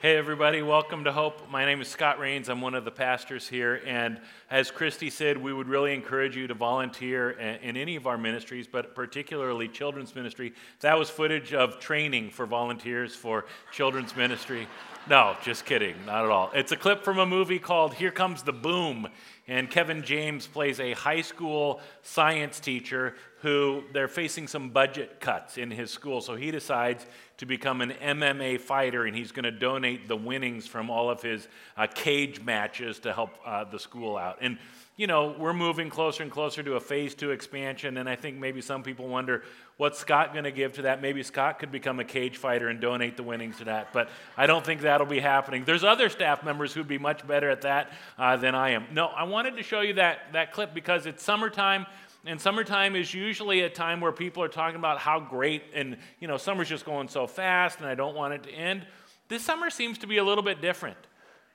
Hey, everybody, welcome to Hope. My name is Scott Rains. I'm one of the pastors here. And as Christy said, we would really encourage you to volunteer in any of our ministries, but particularly children's ministry. That was footage of training for volunteers for children's ministry. No, just kidding, not at all. It's a clip from a movie called Here Comes the Boom. And Kevin James plays a high school science teacher who they're facing some budget cuts in his school. So he decides to become an MMA fighter, and he's going to donate the winnings from all of his uh, cage matches to help uh, the school out. And, you know, we're moving closer and closer to a phase two expansion, and I think maybe some people wonder what's Scott going to give to that? Maybe Scott could become a cage fighter and donate the winnings to that, but I don't think that'll be happening. There's other staff members who'd be much better at that uh, than I am. No, I wanted to show you that, that clip because it's summertime and summertime is usually a time where people are talking about how great and you know summer's just going so fast and i don't want it to end this summer seems to be a little bit different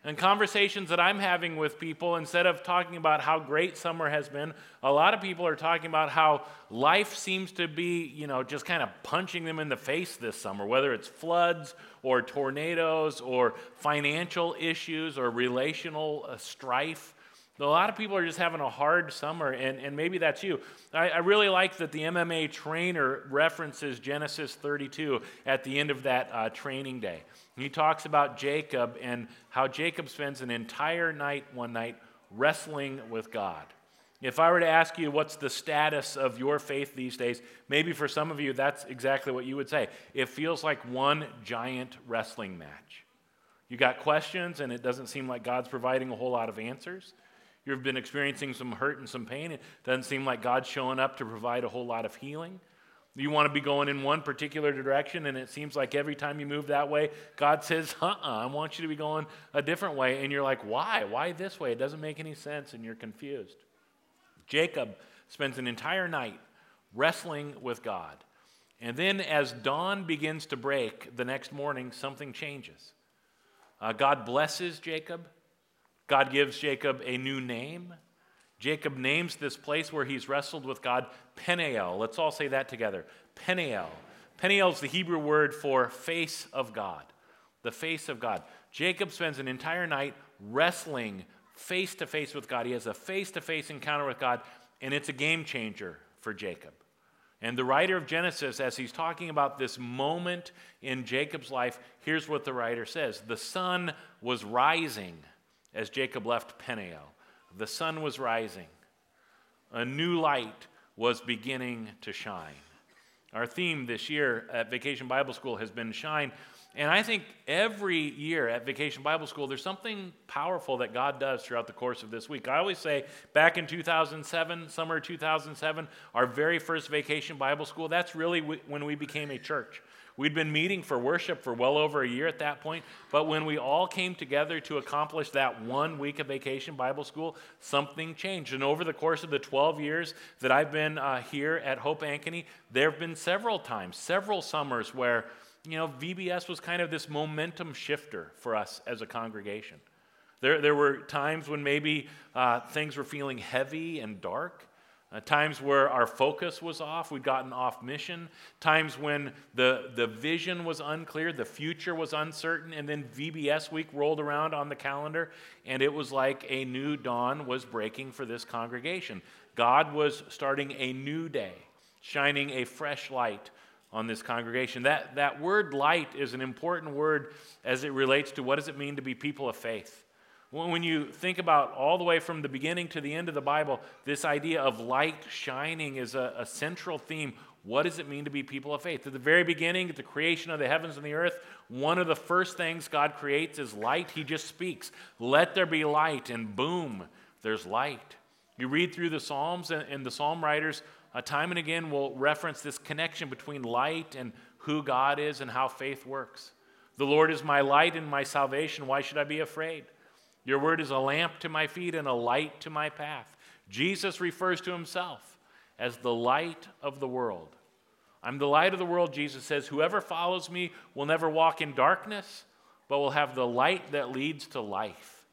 and conversations that i'm having with people instead of talking about how great summer has been a lot of people are talking about how life seems to be you know just kind of punching them in the face this summer whether it's floods or tornadoes or financial issues or relational uh, strife a lot of people are just having a hard summer, and, and maybe that's you. I, I, really like that the MMA trainer references Genesis 32 at the end of that uh, training day. He talks about Jacob and how Jacob spends an entire night, one night, wrestling with God. If I were to ask you what's the status of your faith these days, maybe for some of you that's exactly what you would say. It feels like one giant wrestling match. You got questions, and it doesn't seem like God's providing a whole lot of answers. You've been experiencing some hurt and some pain. It doesn't seem like God's showing up to provide a whole lot of healing. You want to be going in one particular direction, and it seems like every time you move that way, God says, uh uh I want you to be going a different way. And you're like, why? Why this way? It doesn't make any sense, and you're confused. Jacob spends an entire night wrestling with God. And then, as dawn begins to break the next morning, something changes. Uh, God blesses Jacob. God gives Jacob a new name. Jacob names this place where he's wrestled with God Peniel. Let's all say that together. Peniel. Peniel is the Hebrew word for face of God. The face of God. Jacob spends an entire night wrestling face to face with God. He has a face to face encounter with God, and it's a game changer for Jacob. And the writer of Genesis, as he's talking about this moment in Jacob's life, here's what the writer says The sun was rising as Jacob left Peniel. The sun was rising, a new light was beginning to shine. Our theme this year at Vacation Bible School has been shine. And I think every year at Vacation Bible School, there's something powerful that God does throughout the course of this week. I always say, back in 2007, summer 2007, our very first Vacation Bible School, that's really when we became a church. We'd been meeting for worship for well over a year at that point, but when we all came together to accomplish that one week of vacation Bible school, something changed. And over the course of the 12 years that I've been uh, here at Hope Ankeny, there have been several times, several summers where, you know, VBS was kind of this momentum shifter for us as a congregation. There, there were times when maybe uh, things were feeling heavy and dark. Uh, times where our focus was off, we'd gotten off mission. Times when the, the vision was unclear, the future was uncertain, and then VBS week rolled around on the calendar, and it was like a new dawn was breaking for this congregation. God was starting a new day, shining a fresh light on this congregation. That, that word light is an important word as it relates to what does it mean to be people of faith. When you think about all the way from the beginning to the end of the Bible, this idea of light shining is a, a, central theme. What does it mean to be people of faith? At the very beginning, at the creation of the heavens and the earth, one of the first things God creates is light. He just speaks, Let there be light, and boom, there's light. You read through the Psalms, and, and the Psalm writers, uh, time and again, will reference this connection between light and who God is and how faith works. The Lord is my light and my salvation. Why should I be afraid? Your word is a lamp to my feet and a light to my path. Jesus refers to himself as the light of the world. I'm the light of the world, Jesus says. Whoever follows me will never walk in darkness, but will have the light that leads to life.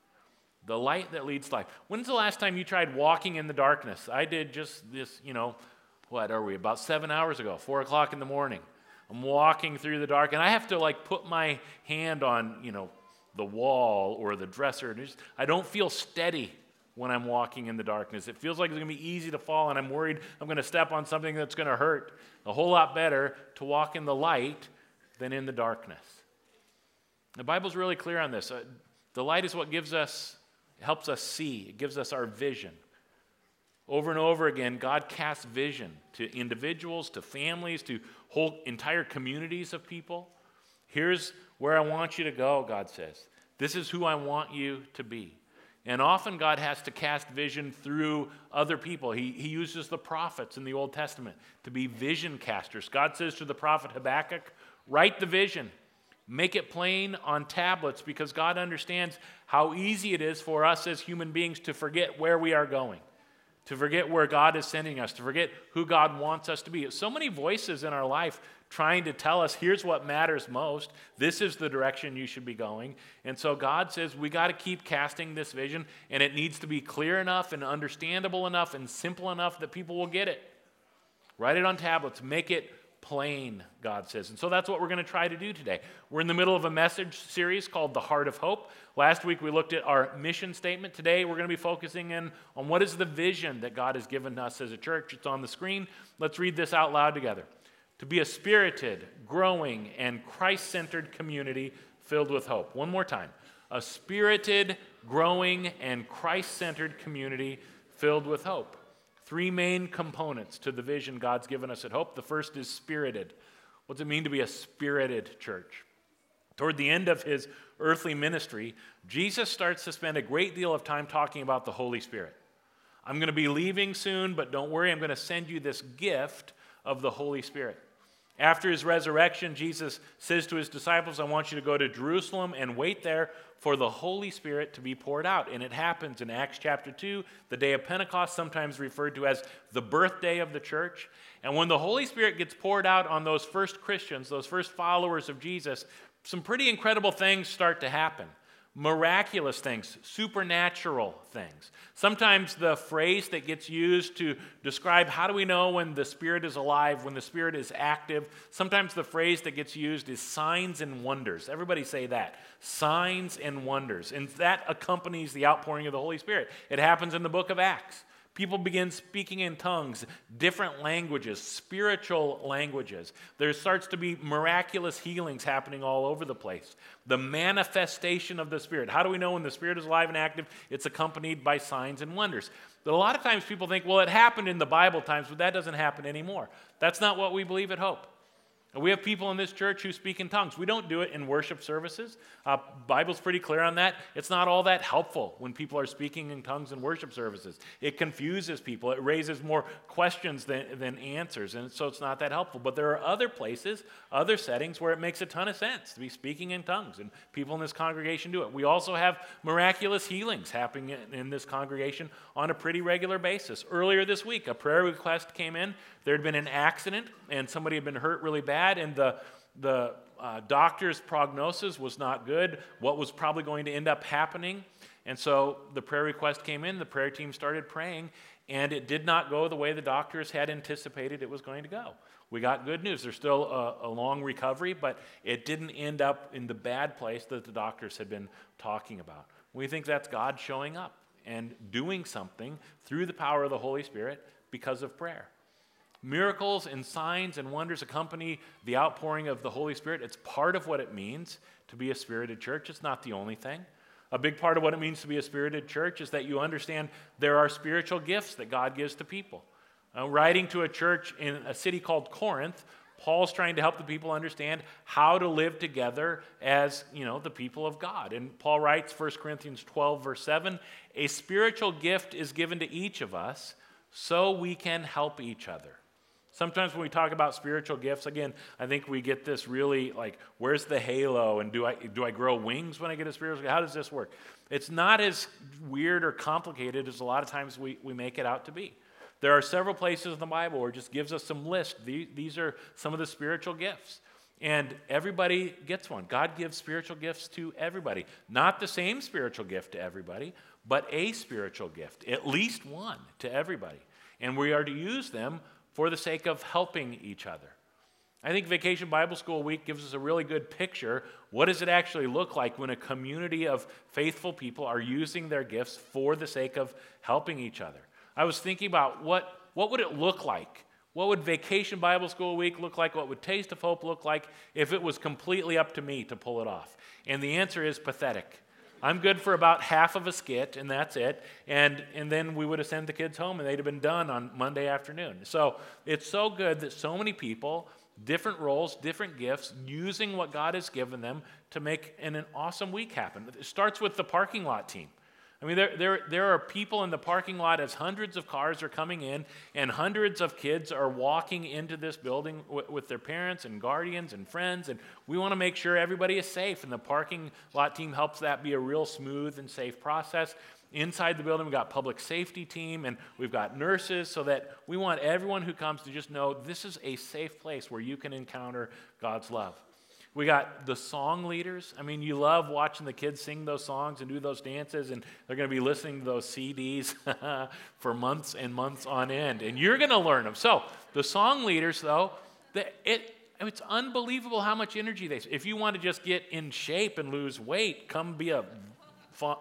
The light that leads to life. When's the last time you tried walking in the darkness? I did just this, you know, what are we, about seven hours ago, four o'clock in the morning. I'm walking through the dark, and I have to like put my hand on, you know, the wall or the dresser. Just, I don't feel steady when I'm walking in the darkness. It feels like it's going to be easy to fall, and I'm worried I'm going to step on something that's going to hurt. A whole lot better to walk in the light than in the darkness. The Bible's really clear on this. Uh, the light is what gives us, helps us see, it gives us our vision. Over and over again, God casts vision to individuals, to families, to whole entire communities of people. Here's where I want you to go, God says. This is who I want you to be. And often God has to cast vision through other people. He, he uses the prophets in the Old Testament to be vision casters. God says to the prophet Habakkuk, Write the vision, make it plain on tablets, because God understands how easy it is for us as human beings to forget where we are going to forget where God is sending us, to forget who God wants us to be. So many voices in our life trying to tell us here's what matters most. This is the direction you should be going. And so God says we got to keep casting this vision, and it needs to be clear enough and understandable enough and simple enough that people will get it. Write it on tablets, make it plain, God says. And so that's what we're going to try to do today. We're in the middle of a message series called The Heart of Hope. Last week we looked at our mission statement. Today we're going to be focusing in on what is the vision that God has given us as a church. It's on the screen. Let's read this out loud together. To be a spirited, growing, and Christ centered community filled with hope. One more time. A spirited, growing, and Christ centered community filled with hope. Three main components to the vision God's given us at Hope. The first is spirited. What does it mean to be a spirited church? Toward the end of his earthly ministry, Jesus starts to spend a great deal of time talking about the Holy Spirit. I'm going to be leaving soon, but don't worry, I'm going to send you this gift of the Holy Spirit. After his resurrection, Jesus says to his disciples, I want you to go to Jerusalem and wait there for the Holy Spirit to be poured out. And it happens in Acts chapter 2, the day of Pentecost, sometimes referred to as the birthday of the church. And when the Holy Spirit gets poured out on those first Christians, those first followers of Jesus, some pretty incredible things start to happen miraculous things, supernatural things. Sometimes the phrase that gets used to describe how do we know when the Spirit is alive, when the Spirit is active, sometimes the phrase that gets used is signs and wonders. Everybody say that signs and wonders. And that accompanies the outpouring of the Holy Spirit. It happens in the book of Acts. People begin speaking in tongues, different languages, spiritual languages. There starts to be miraculous healings happening all over the place. The manifestation of the Spirit. How do we know when the Spirit is alive and active? It's accompanied by signs and wonders. But a lot of times people think, well, it happened in the Bible times, but that doesn't happen anymore. That's not what we believe at Hope. We have people in this church who speak in tongues. We don't do it in worship services. Uh, Bible's pretty clear on that. It's not all that helpful when people are speaking in tongues in worship services. It confuses people. It raises more questions than, than answers, and so it's not that helpful. But there are other places, other settings where it makes a ton of sense to be speaking in tongues, and people in this congregation do it. We also have miraculous healings happening in, in this congregation on a pretty regular basis. Earlier this week, a prayer request came in. There had been an accident, and somebody had been hurt really bad and the, the uh, doctor's prognosis was not good, what was probably going to end up happening. And so the prayer request came in, the prayer team started praying, and it did not go the way the doctors had anticipated it was going to go. We got good news. There's still a, a, long recovery, but it didn't end up in the bad place that the doctors had been talking about. We think that's God showing up and doing something through the power of the Holy Spirit because of prayer. Miracles and signs and wonders accompany the outpouring of the Holy Spirit. It's part of what it means to be a spirited church. It's not the only thing. A big part of what it means to be a spirited church is that you understand there are spiritual gifts that God gives to people. Uh, writing to a church in a city called Corinth, Paul's trying to help the people understand how to live together as, you know, the people of God. And Paul writes 1 Corinthians 12 verse 7, a spiritual gift is given to each of us so we can help each other. Sometimes when we talk about spiritual gifts, again, I think we get this really like, where's the halo? And do I, do I grow wings when I get a spiritual gift? How does this work? It's not as weird or complicated as a lot of times we, we make it out to be. There are several places in the Bible where it just gives us some list. These are some of the spiritual gifts. And everybody gets one. God gives spiritual gifts to everybody. Not the same spiritual gift to everybody, but a spiritual gift, at least one to everybody. And we are to use them for the sake of helping each other. I think Vacation Bible School Week gives us a really good picture. What does it actually look like when a community of faithful people are using their gifts for the sake of helping each other? I was thinking about what, what would it look like? What would Vacation Bible School Week look like? What would Taste of Hope look like if it was completely up to me to pull it off? And the answer is pathetic. I'm good for about half of a skit, and that's it. And, and then we would have sent the kids home, and they'd have been done on Monday afternoon. So it's so good that so many people different roles, different gifts, using what God has given them to make an, an awesome week happen. It starts with the parking lot team. I mean, there, there, there are people in the parking lot as hundreds of cars are coming in, and hundreds of kids are walking into this building w- with their parents and guardians and friends. And we want to make sure everybody is safe, and the parking lot team helps that be a real smooth and safe process. Inside the building, we've got public safety team and we've got nurses so that we want everyone who comes to just know this is a safe place where you can encounter God's love. We got the song leaders. I mean, you love watching the kids sing those songs and do those dances, and they're going to be listening to those CDs for months and months on end, and you're going to learn them. So, the song leaders, though, the, it, it's unbelievable how much energy they. If you want to just get in shape and lose weight, come be a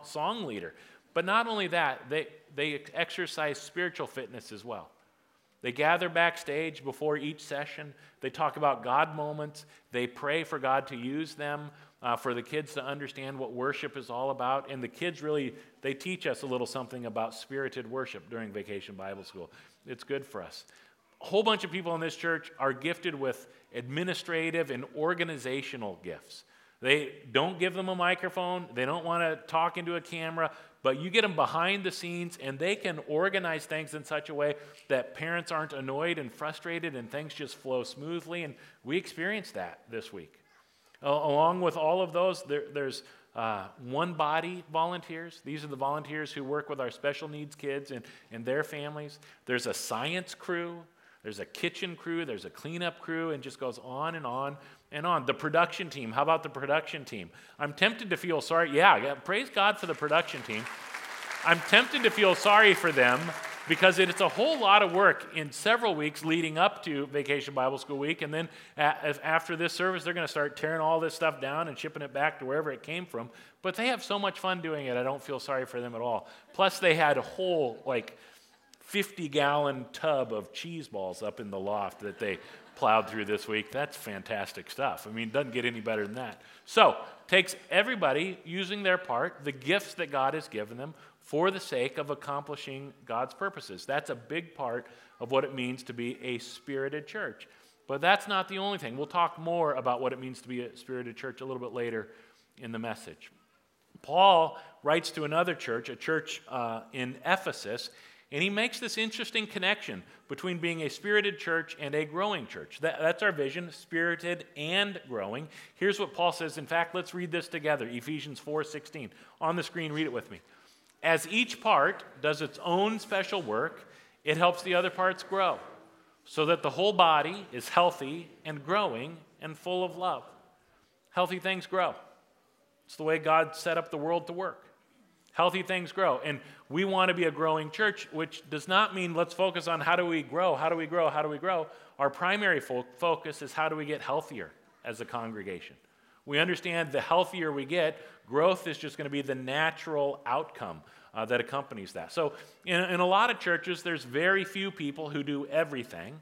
song leader. But not only that, they, they exercise spiritual fitness as well. They gather backstage before each session. They talk about God moments. They pray for God to use them, uh, for the kids to understand what worship is all about. And the kids really, they teach us a little something about spirited worship during Vacation Bible School. It's good for us. A whole bunch of people in this church are gifted with administrative and organizational gifts. They don't give them a microphone. They don't want to talk into a camera, but you get them behind the scenes and they can organize things in such a way that parents aren't annoyed and frustrated and things just flow smoothly. And we experienced that this week. along with all of those, there, there's uh, one body volunteers. These are the volunteers who work with our special needs kids and, and their families. There's a science crew. There's a kitchen crew, there's a cleanup crew, and just goes on and on and on. The production team, how about the production team? I'm tempted to feel sorry. Yeah, praise God for the production team. I'm tempted to feel sorry for them because it's a whole lot of work in several weeks leading up to Vacation Bible School Week. And then after this service, they're going to start tearing all this stuff down and shipping it back to wherever it came from. But they have so much fun doing it, I don't feel sorry for them at all. Plus, they had a whole, like, 50 gallon tub of cheese balls up in the loft that they plowed through this week. That's fantastic stuff. I mean, it doesn't get any better than that. So, takes everybody using their part, the gifts that God has given them, for the sake of accomplishing God's purposes. That's a big part of what it means to be a spirited church. But that's not the only thing. We'll talk more about what it means to be a spirited church a little bit later in the message. Paul writes to another church, a church uh, in Ephesus, and he makes this interesting connection between being a spirited church and a growing church. That, that's our vision, spirited and growing. Here's what Paul says. In fact, let's read this together. Ephesians 4:16. On the screen, read it with me. As each part does its own special work, it helps the other parts grow, so that the whole body is healthy and growing and full of love. Healthy things grow. It's the way God set up the world to work. Healthy things grow. And we want to be a growing church, which does not mean let's focus on how do we grow, how do we grow, how do we grow. Our primary fo- focus is how do we get healthier as a congregation. We understand the healthier we get, growth is just going to be the natural outcome uh, that accompanies that. So, in, in a lot of churches, there's very few people who do everything.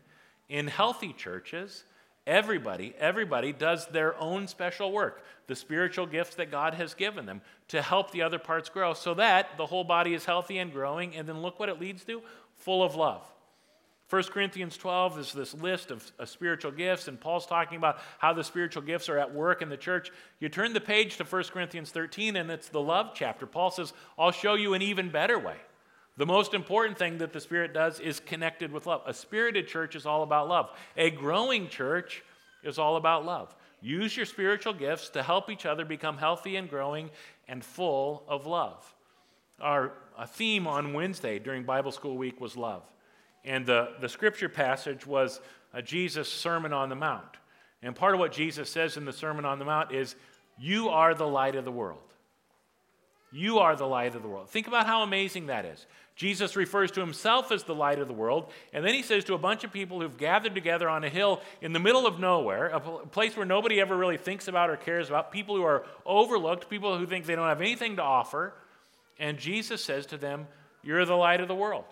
In healthy churches, Everybody, everybody does their own special work, the spiritual gifts that God has given them to help the other parts grow so that the whole body is healthy and growing. And then look what it leads to full of love. 1 Corinthians 12 is this list of, of, spiritual gifts, and Paul's talking about how the spiritual gifts are at work in the church. You turn the page to 1 Corinthians 13, and it's the love chapter. Paul says, I'll show you an even better way. The most important thing that the Spirit does is connected with love. A spirited church is all about love. A growing church is all about love. Use your spiritual gifts to help each other become healthy and growing and full of love. Our theme on Wednesday during Bible School Week was love. And the, the scripture passage was Jesus' Sermon on the Mount. And part of what Jesus says in the Sermon on the Mount is, You are the light of the world. You are the light of the world. Think about how amazing that is. Jesus refers to himself as the light of the world, and then he says to a bunch of people who've gathered together on a hill in the middle of nowhere, a place where nobody ever really thinks about or cares about, people who are overlooked, people who think they don't have anything to offer, and Jesus says to them, You're the light of the world.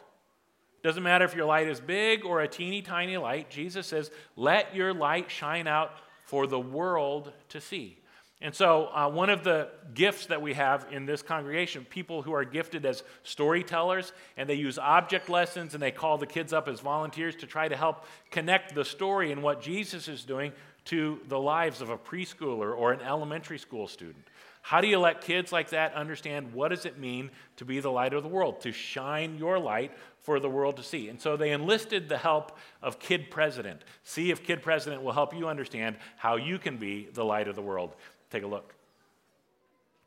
Doesn't matter if your light is big or a teeny tiny light, Jesus says, Let your light shine out for the world to see. And so, uh, one of the gifts that we have in this congregation, people who are gifted as storytellers, and they use object lessons and they call the kids up as volunteers to try to help connect the story and what Jesus is doing to the lives of a preschooler or an elementary school student. How do you let kids like that understand what does it mean to be the light of the world, to shine your light for the world to see? And so they enlisted the help of Kid President. See if Kid President will help you understand how you can be the light of the world. Take a look.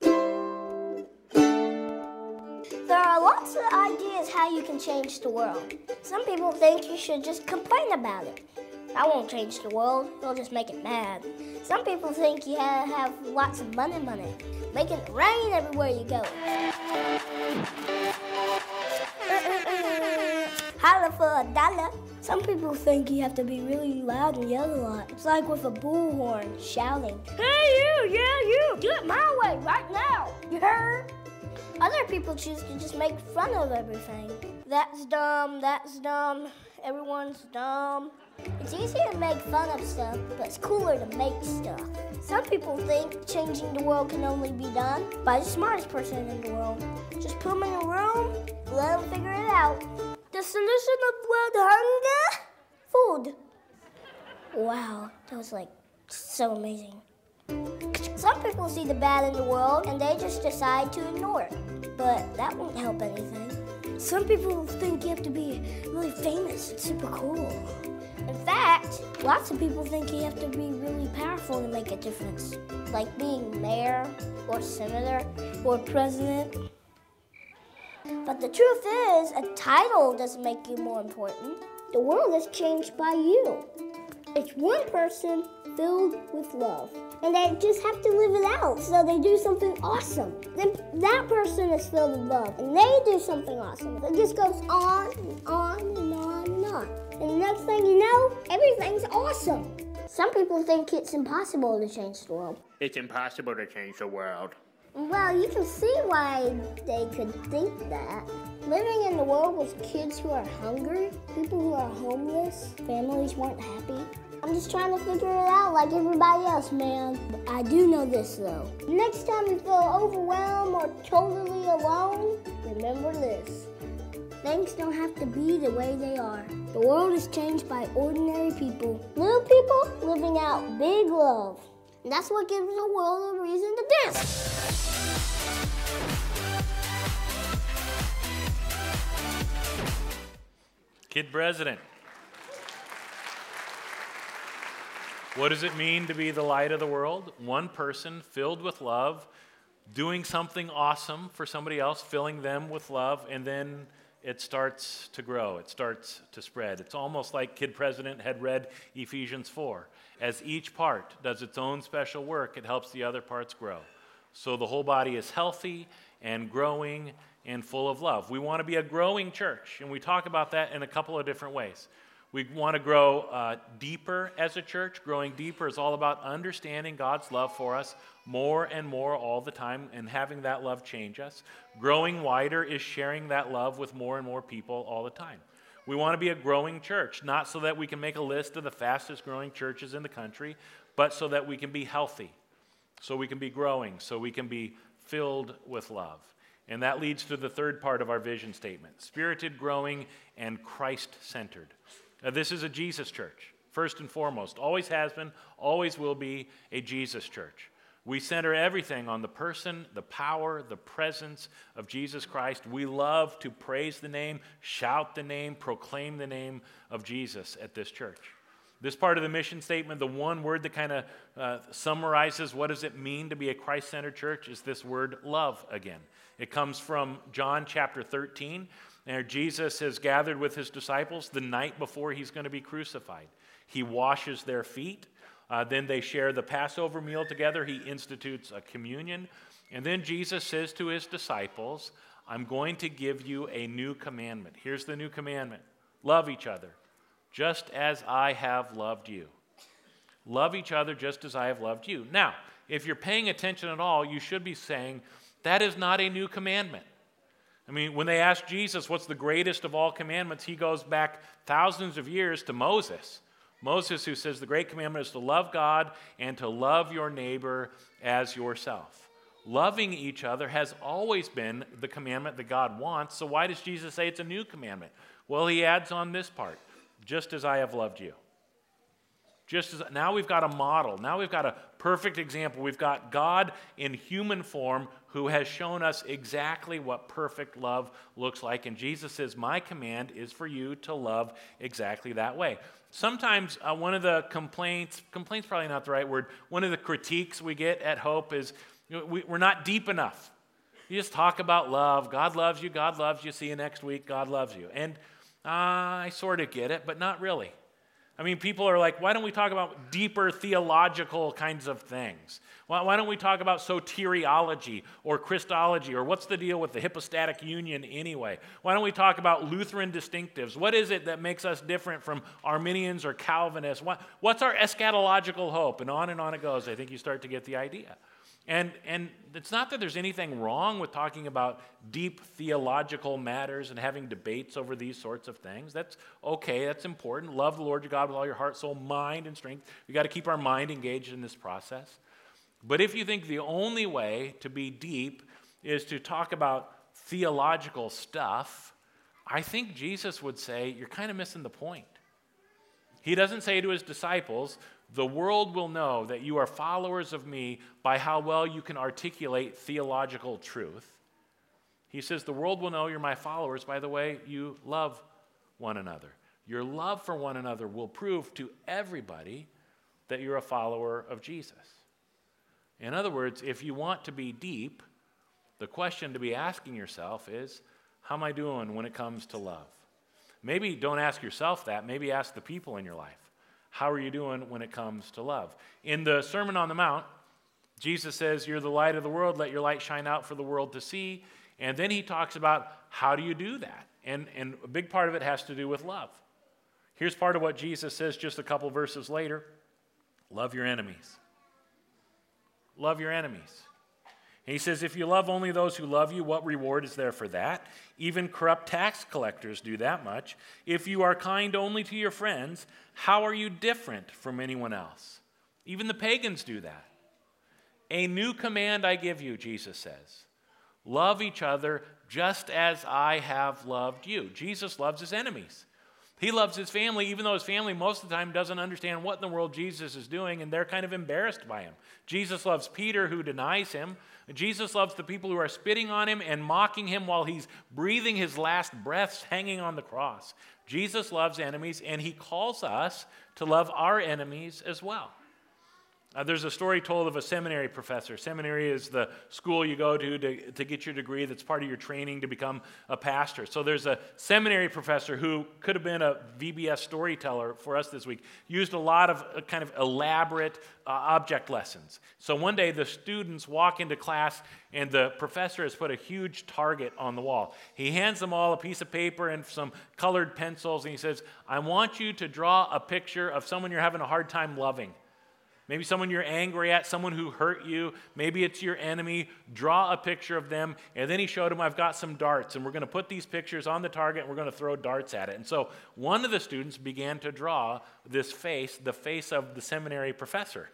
There are lots of ideas how you can change the world. Some people think you should just complain about it. That won't change the world, it'll just make it mad. Some people think you have, have lots of money money, making it rain everywhere you go. Holla for a dollar. Some people think you have to be really loud and yell a lot. It's like with a bullhorn shouting, Hey you, yeah you, do it my way right now. You heard? Other people choose to just make fun of everything. That's dumb, that's dumb, everyone's dumb. It's easier to make fun of stuff, but it's cooler to make stuff. Some people think changing the world can only be done by the smartest person in the world. Just put them in a room, let them figure it out. The solution of world hunger? Food. Wow, that was like so amazing. Some people see the bad in the world and they just decide to ignore it. But that won't help anything. Some people think you have to be really famous and super cool. In fact, lots of people think you have to be really powerful to make a difference, like being mayor or senator or president. But the truth is, a title doesn't make you more important. The world is changed by you. It's one person filled with love. And they just have to live it out. So they do something awesome. Then that person is filled with love. And they do something awesome. It just goes on and on and on and on. And the next thing you know, everything's awesome. Some people think it's impossible to change the world. It's impossible to change the world. Well, you can see why they could think that. Living in the world with kids who are hungry, people who are homeless, families weren't happy. I'm just trying to figure it out like everybody else, man. I do know this though. Next time you feel overwhelmed or totally alone, remember this. Things don't have to be the way they are. The world is changed by ordinary people. Little people living out big love. And that's what gives the world a reason to dance. Kid President. What does it mean to be the light of the world? One person filled with love, doing something awesome for somebody else, filling them with love, and then it starts to grow. It starts to spread. It's almost like Kid President had read Ephesians 4. As each part does its own special work, it helps the other parts grow. So the whole body is healthy and growing and full of love. We want to be a growing church, and we talk about that in a couple of different ways. We want to grow uh, deeper as a church. Growing deeper is all about understanding God's love for us more and more all the time and having that love change us. Growing wider is sharing that love with more and more people all the time. We want to be a growing church, not so that we can make a list of the fastest growing churches in the country, but so that we can be healthy, so we can be growing, so we can be filled with love. And that leads to the third part of our vision statement spirited, growing, and Christ centered. This is a Jesus church, first and foremost. Always has been, always will be a Jesus church. We center everything on the person, the power, the presence of Jesus Christ. We love to praise the name, shout the name, proclaim the name of Jesus at this church. This part of the mission statement, the one word that kind of uh, summarizes what does it mean to be a Christ-centered church is this word love again. It comes from John chapter 13. where Jesus has gathered with his disciples the night before he's going to be crucified. He washes their feet. Uh, then they share the Passover meal together. He institutes a communion. And then Jesus says to his disciples, I'm going to give you a new commandment. Here's the new commandment love each other, just as I have loved you. Love each other just as I have loved you. Now, if you're paying attention at all, you should be saying, that is not a new commandment. I mean, when they ask Jesus what's the greatest of all commandments, he goes back thousands of years to Moses. Moses, who says the great commandment is to love God and to love your neighbor as yourself. Loving each other has always been the commandment that God wants. So, why does Jesus say it's a new commandment? Well, he adds on this part just as I have loved you. Just as now we've got a model. Now we've got a perfect example. We've got God in human form who has shown us exactly what perfect love looks like. And Jesus says, My command is for you to love exactly that way. Sometimes uh, one of the complaints, complaints probably not the right word, one of the critiques we get at Hope is you know, we, we're not deep enough. You just talk about love. God loves you. God loves you. See you next week. God loves you. And uh, I sort of get it, but not really. I mean, people are like, why don't we talk about deeper theological kinds of things? Why, why, don't we talk about soteriology or Christology or what's the deal with the hypostatic union anyway? Why don't we talk about Lutheran distinctives? What is it that makes us different from Arminians or Calvinists? What, what's our eschatological hope? And on and on it goes. I think you start to get the idea. And, and it's not that there's anything wrong with talking about deep theological matters and having debates over these sorts of things. That's okay, that's important. Love the Lord your God with all your heart, soul, mind, and strength. We've got to keep our mind engaged in this process. But if you think the only way to be deep is to talk about theological stuff, I think Jesus would say, you're kind of missing the point. He doesn't say to his disciples, the world will know that you are followers of me by how well you can articulate theological truth. He says, The world will know you're my followers by the way you love one another. Your love for one another will prove to everybody that you're a follower of Jesus. In other words, if you want to be deep, the question to be asking yourself is, How am I doing when it comes to love? Maybe don't ask yourself that, maybe ask the people in your life. How are you doing when it comes to love? In the Sermon on the Mount, Jesus says, You're the light of the world, let your light shine out for the world to see. And then he talks about how do you do that? And, and a big part of it has to do with love. Here's part of what Jesus says just a couple verses later love your enemies. Love your enemies. And he says, If you love only those who love you, what reward is there for that? Even corrupt tax collectors do that much. If you are kind only to your friends, how are you different from anyone else? Even the pagans do that. A new command I give you, Jesus says love each other just as I have loved you. Jesus loves his enemies. He loves his family, even though his family most of the time doesn't understand what in the world Jesus is doing, and they're kind of embarrassed by him. Jesus loves Peter, who denies him. Jesus loves the people who are spitting on him and mocking him while he's breathing his last breaths hanging on the cross. Jesus loves enemies, and he calls us to love our enemies as well. Uh, there's a story told of a seminary professor. Seminary is the school you go to, to to get your degree that's part of your training to become a pastor. So there's a seminary professor who could have been a VBS storyteller for us this week, used a lot of uh, kind of elaborate uh, object lessons. So one day the students walk into class and the professor has put a huge target on the wall. He hands them all a piece of paper and some colored pencils and he says, I want you to draw a picture of someone you're having a hard time loving. Maybe someone you're angry at, someone who hurt you. Maybe it's your enemy. Draw a picture of them. And then he showed him, I've got some darts, and we're going to put these pictures on the target and we're going to throw darts at it. And so one of the students began to draw this face, the face of the seminary professor.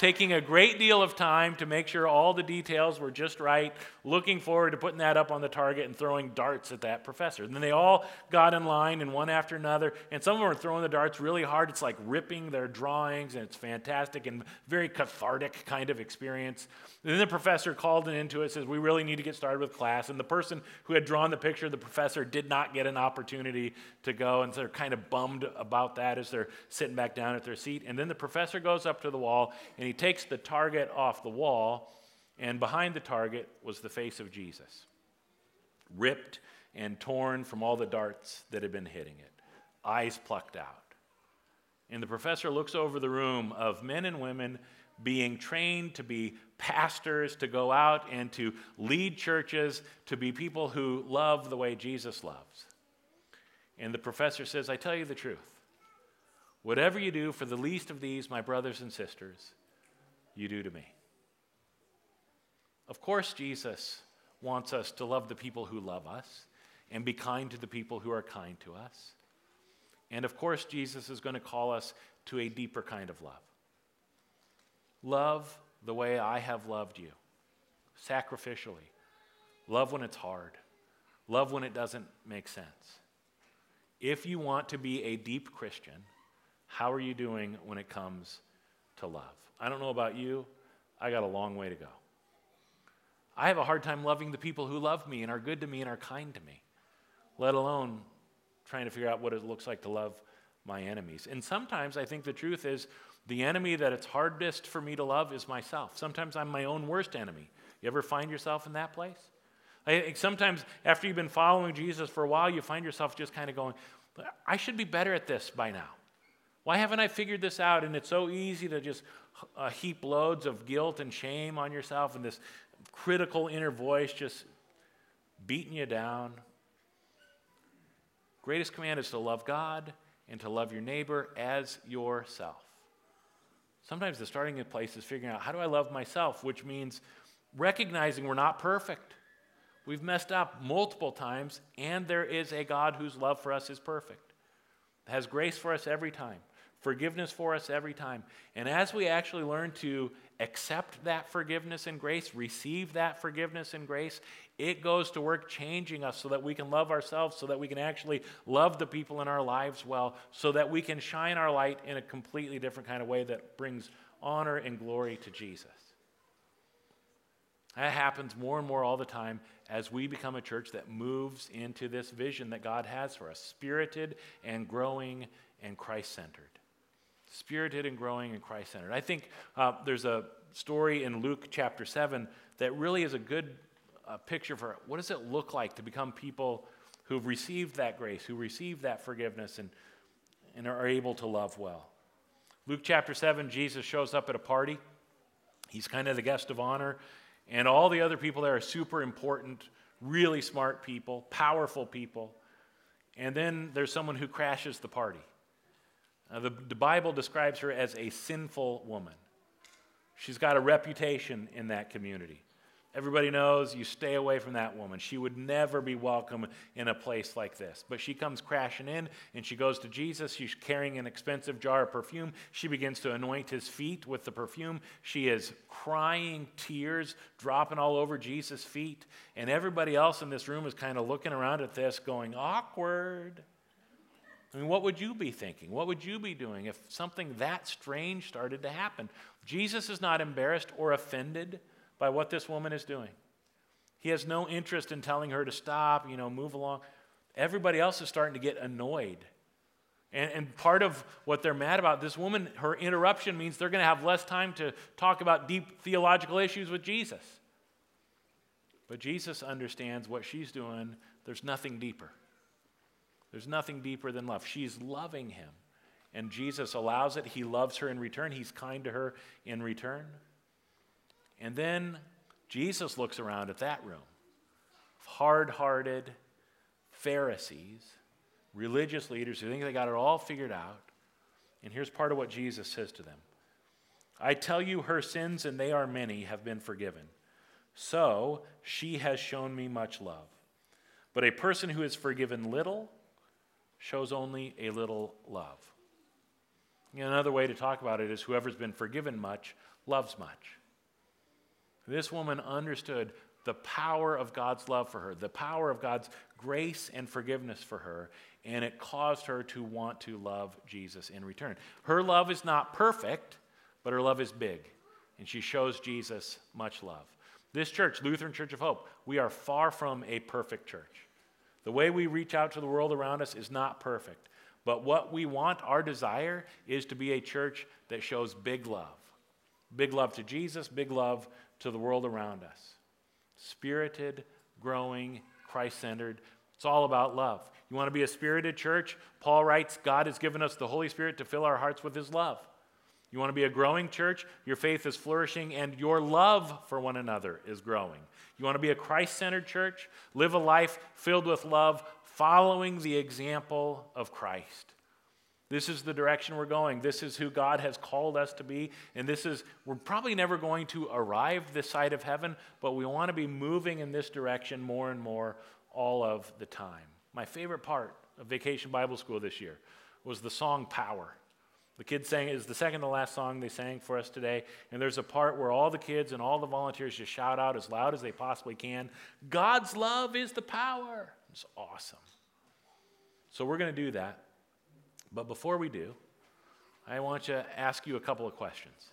taking a great deal of time to make sure all the details were just right, looking forward to putting that up on the target and throwing darts at that professor. And then they all got in line, and one after another, and some of them were throwing the darts really hard. It's like ripping their drawings, and it's fantastic and very cathartic kind of experience. And then the professor called it into it, says, We really need to get started with class. And the person who had drawn the picture of the professor did not get an opportunity to go, and so they're kind of bummed about that as they're sitting back down at their seat. And then the professor goes up to the wall and he takes the target off the wall, and behind the target was the face of Jesus, ripped and torn from all the darts that had been hitting it, eyes plucked out. And the professor looks over the room of men and women being trained to be pastors, to go out and to lead churches, to be people who love the way Jesus loves. And the professor says, I tell you the truth. Whatever you do for the least of these, my brothers and sisters, you do to me. Of course, Jesus wants us to love the people who love us and be kind to the people who are kind to us. And of course, Jesus is going to call us to a deeper kind of love. Love the way I have loved you, sacrificially. Love when it's hard. Love when it doesn't make sense. If you want to be a deep Christian, how are you doing when it comes to love? I don't know about you, I got a long way to go. I have a hard time loving the people who love me and are good to me and are kind to me, let alone trying to figure out what it looks like to love my enemies. And sometimes I think the truth is the enemy that it's hardest for me to love is myself. Sometimes I'm my own worst enemy. You ever find yourself in that place? I, sometimes after you've been following Jesus for a while, you find yourself just kind of going, I should be better at this by now. Why haven't I figured this out? And it's so easy to just uh, heap loads of guilt and shame on yourself and this critical inner voice just beating you down. Greatest command is to love God and to love your neighbor as yourself. Sometimes the starting place is figuring out how do I love myself, which means recognizing we're not perfect. We've messed up multiple times, and there is a God whose love for us is perfect, has grace for us every time forgiveness for us every time. And as we actually learn to accept that forgiveness and grace, receive that forgiveness and grace, it goes to work changing us so that we can love ourselves, so that we can actually love the people in our lives well, so that we can shine our light in a completely different kind of way that brings honor and glory to Jesus. That happens more and more all the time as we become a church that moves into this vision that God has for us spirited and growing and Christ centered spirited and growing and Christ centered. I think uh, there's a story in Luke chapter 7 that really is a good uh, picture for what does it look like to become people who've received that grace, who receive that forgiveness, and, and are able to love well. Luke chapter 7, Jesus shows up at a party. He's kind of the guest of honor, and all the other people there are super important, really smart people, powerful people. And then there's someone who crashes the party. Uh, the, the Bible describes her as a sinful woman. She's got a reputation in that community. Everybody knows you stay away from that woman. She would never be welcome in a place like this. But she comes crashing in and she goes to Jesus. She's carrying an expensive jar of perfume. She begins to anoint his feet with the perfume. She is crying tears dropping all over Jesus' feet. And everybody else in this room is kind of looking around at this, going, awkward. I mean, what would you be thinking? What would you be doing if something that strange started to happen? Jesus is not embarrassed or offended by what this woman is doing. He has no interest in telling her to stop, you know, move along. Everybody else is starting to get annoyed. And, and part of what they're mad about, this woman, her interruption means they're going to have less time to talk about deep theological issues with Jesus. But Jesus understands what she's doing, there's nothing deeper. There's nothing deeper than love. She's loving him. And Jesus allows it. He loves her in return. He's kind to her in return. And then Jesus looks around at that room hard hearted Pharisees, religious leaders who think they got it all figured out. And here's part of what Jesus says to them I tell you, her sins, and they are many, have been forgiven. So she has shown me much love. But a person who is forgiven little shows only a little love. Another way to talk about it is whoever's been forgiven much loves much. This woman understood the power of God's love for her, the power of God's grace and forgiveness for her, and it caused her to want to love Jesus in return. Her love is not perfect, but her love is big, and she shows Jesus much love. This church, Lutheran Church of Hope, we are far from a perfect church. The way we reach out to the world around us is not perfect. But what we want, our desire, is to be a church that shows big love. Big love to Jesus, big love to the world around us. Spirited, growing, Christ centered. It's all about love. You want to be a spirited church? Paul writes God has given us the Holy Spirit to fill our hearts with his love. You want to be a growing church? Your faith is flourishing and your love for one another is growing. You want to be a Christ centered church? Live a life filled with love, following the example of Christ. This is the direction we're going. This is who God has called us to be. And this is, we're probably never going to arrive this side of heaven, but we want to be moving in this direction more and more all of the time. My favorite part of Vacation Bible School this year was the song Power. The kids sang is the second to last song they sang for us today. And there's a part where all the kids and all the volunteers just shout out as loud as they possibly can God's love is the power. It's awesome. So we're going to do that. But before we do, I want to ask you a couple of questions.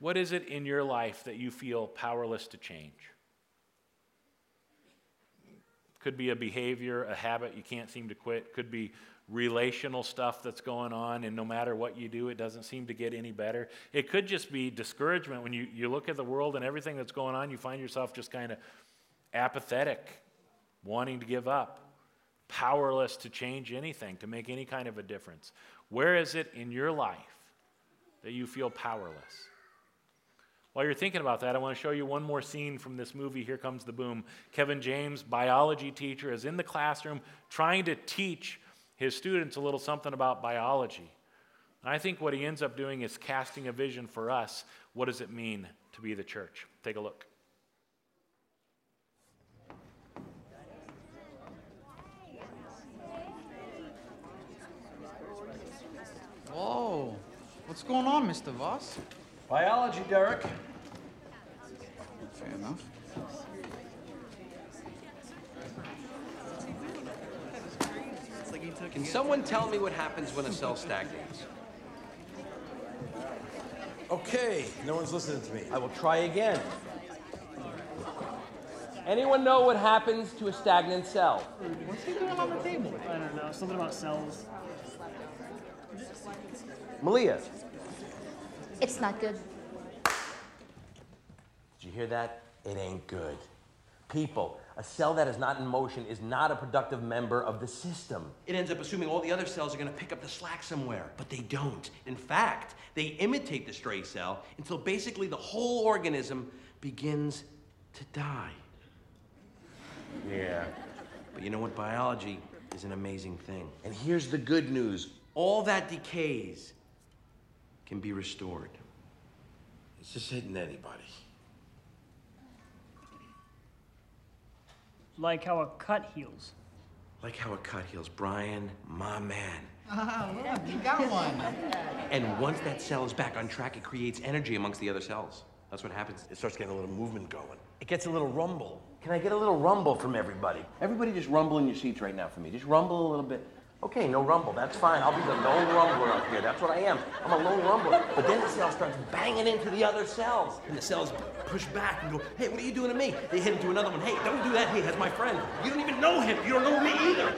What is it in your life that you feel powerless to change? Could be a behavior, a habit you can't seem to quit. Could be relational stuff that's going on, and no matter what you do, it doesn't seem to get any better. It could just be discouragement. When you, you look at the world and everything that's going on, you find yourself just kind of apathetic, wanting to give up powerless to change anything, to make any kind of a difference? Where is it in your life that you feel powerless? While you're thinking about that, I want to show you one more scene from this movie, Here Comes the Boom. Kevin James, biology teacher, is in the classroom trying to teach his students a little something about biology. And I think what he ends up doing is casting a vision for us. What does it mean to be the church? Take a look. Whoa. What's going on, Mr. Voss? Biology, Derek. Fair enough. Can someone tell me what happens when a cell stagnates? Okay, no one's listening to me. I will try again. Anyone know what happens to a stagnant cell? What's he doing on the table? I don't know. Something about cells. Malia, It's not good. Did you hear that? It ain't good. People, a cell that is not in motion is not a productive member of the system. It ends up assuming all the other cells are going to pick up the slack somewhere, but they don't. In fact, they imitate the stray cell until basically the whole organism begins to die. Yeah. But you know what? Biology is an amazing thing. And here's the good news All that decays can be restored. it's just hitting anybody. Like how a cut heals. Like how a cut heals. Brian, my man. Ah, look, you got one. And once that cell is back on track, it creates energy amongst the other cells. That's what happens. It starts getting a little movement going. It gets a little rumble. Can I get a little rumble from everybody? Everybody just rumble in your seats right now for me. Just rumble a little bit. Okay, no rumble. That's fine. I'll be the lone rumbler up here. That's what I am. I'm a lone rumbler. But then the cell starts banging into the other cells. And the cells push back and go, hey, what are you doing to me? They hit into another one. Hey, don't do that. Hey, that's my friend. You don't even know him. You don't know me either.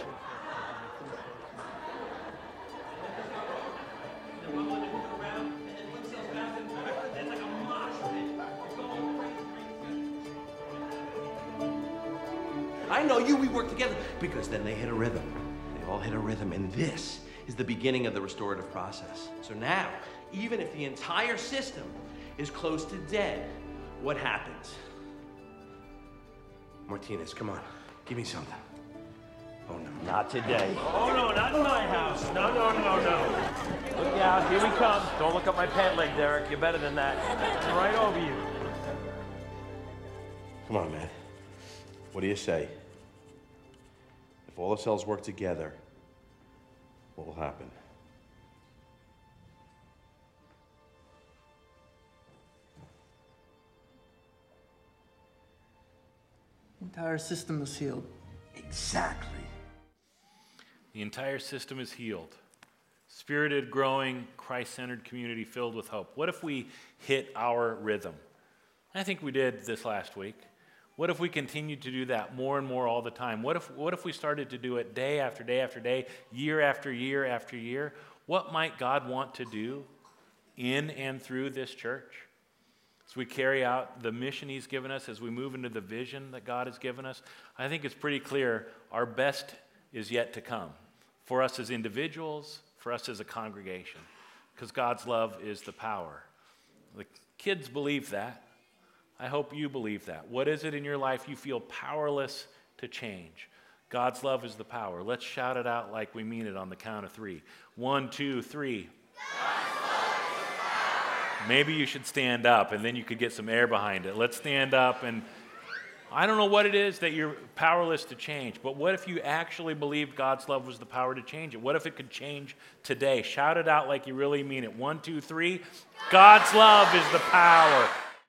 I know you, we work together. Because then they hit a rhythm. They hit a rhythm, and this is the beginning of the restorative process. So now, even if the entire system is close to dead, what happens? Martinez, come on, give me something. Oh no. Not today. Oh, no, not in my house. No, no, no, no. Look out, here we come. Don't look up my pant leg, Derek. You're better than that. It's right over you. Come on, man. What do you say? If all the cells work together, what will happen? Entire system is healed. Exactly. The entire system is healed. Spirited, growing, Christ centered community filled with hope. What if we hit our rhythm? I think we did this last week. What if we continued to do that more and more all the time? What if, what if we started to do it day after day after day, year after year after year? What might God want to do in and through this church? As we carry out the mission He's given us, as we move into the vision that God has given us, I think it's pretty clear our best is yet to come for us as individuals, for us as a congregation. because God's love is the power. The kids believe that. I hope you believe that. What is it in your life you feel powerless to change? God's love is the power. Let's shout it out like we mean it on the count of three. One, two, three. Maybe you should stand up and then you could get some air behind it. Let's stand up and I don't know what it is that you're powerless to change, but what if you actually believed God's love was the power to change it? What if it could change today? Shout it out like you really mean it. One, two, three. God's love is the power.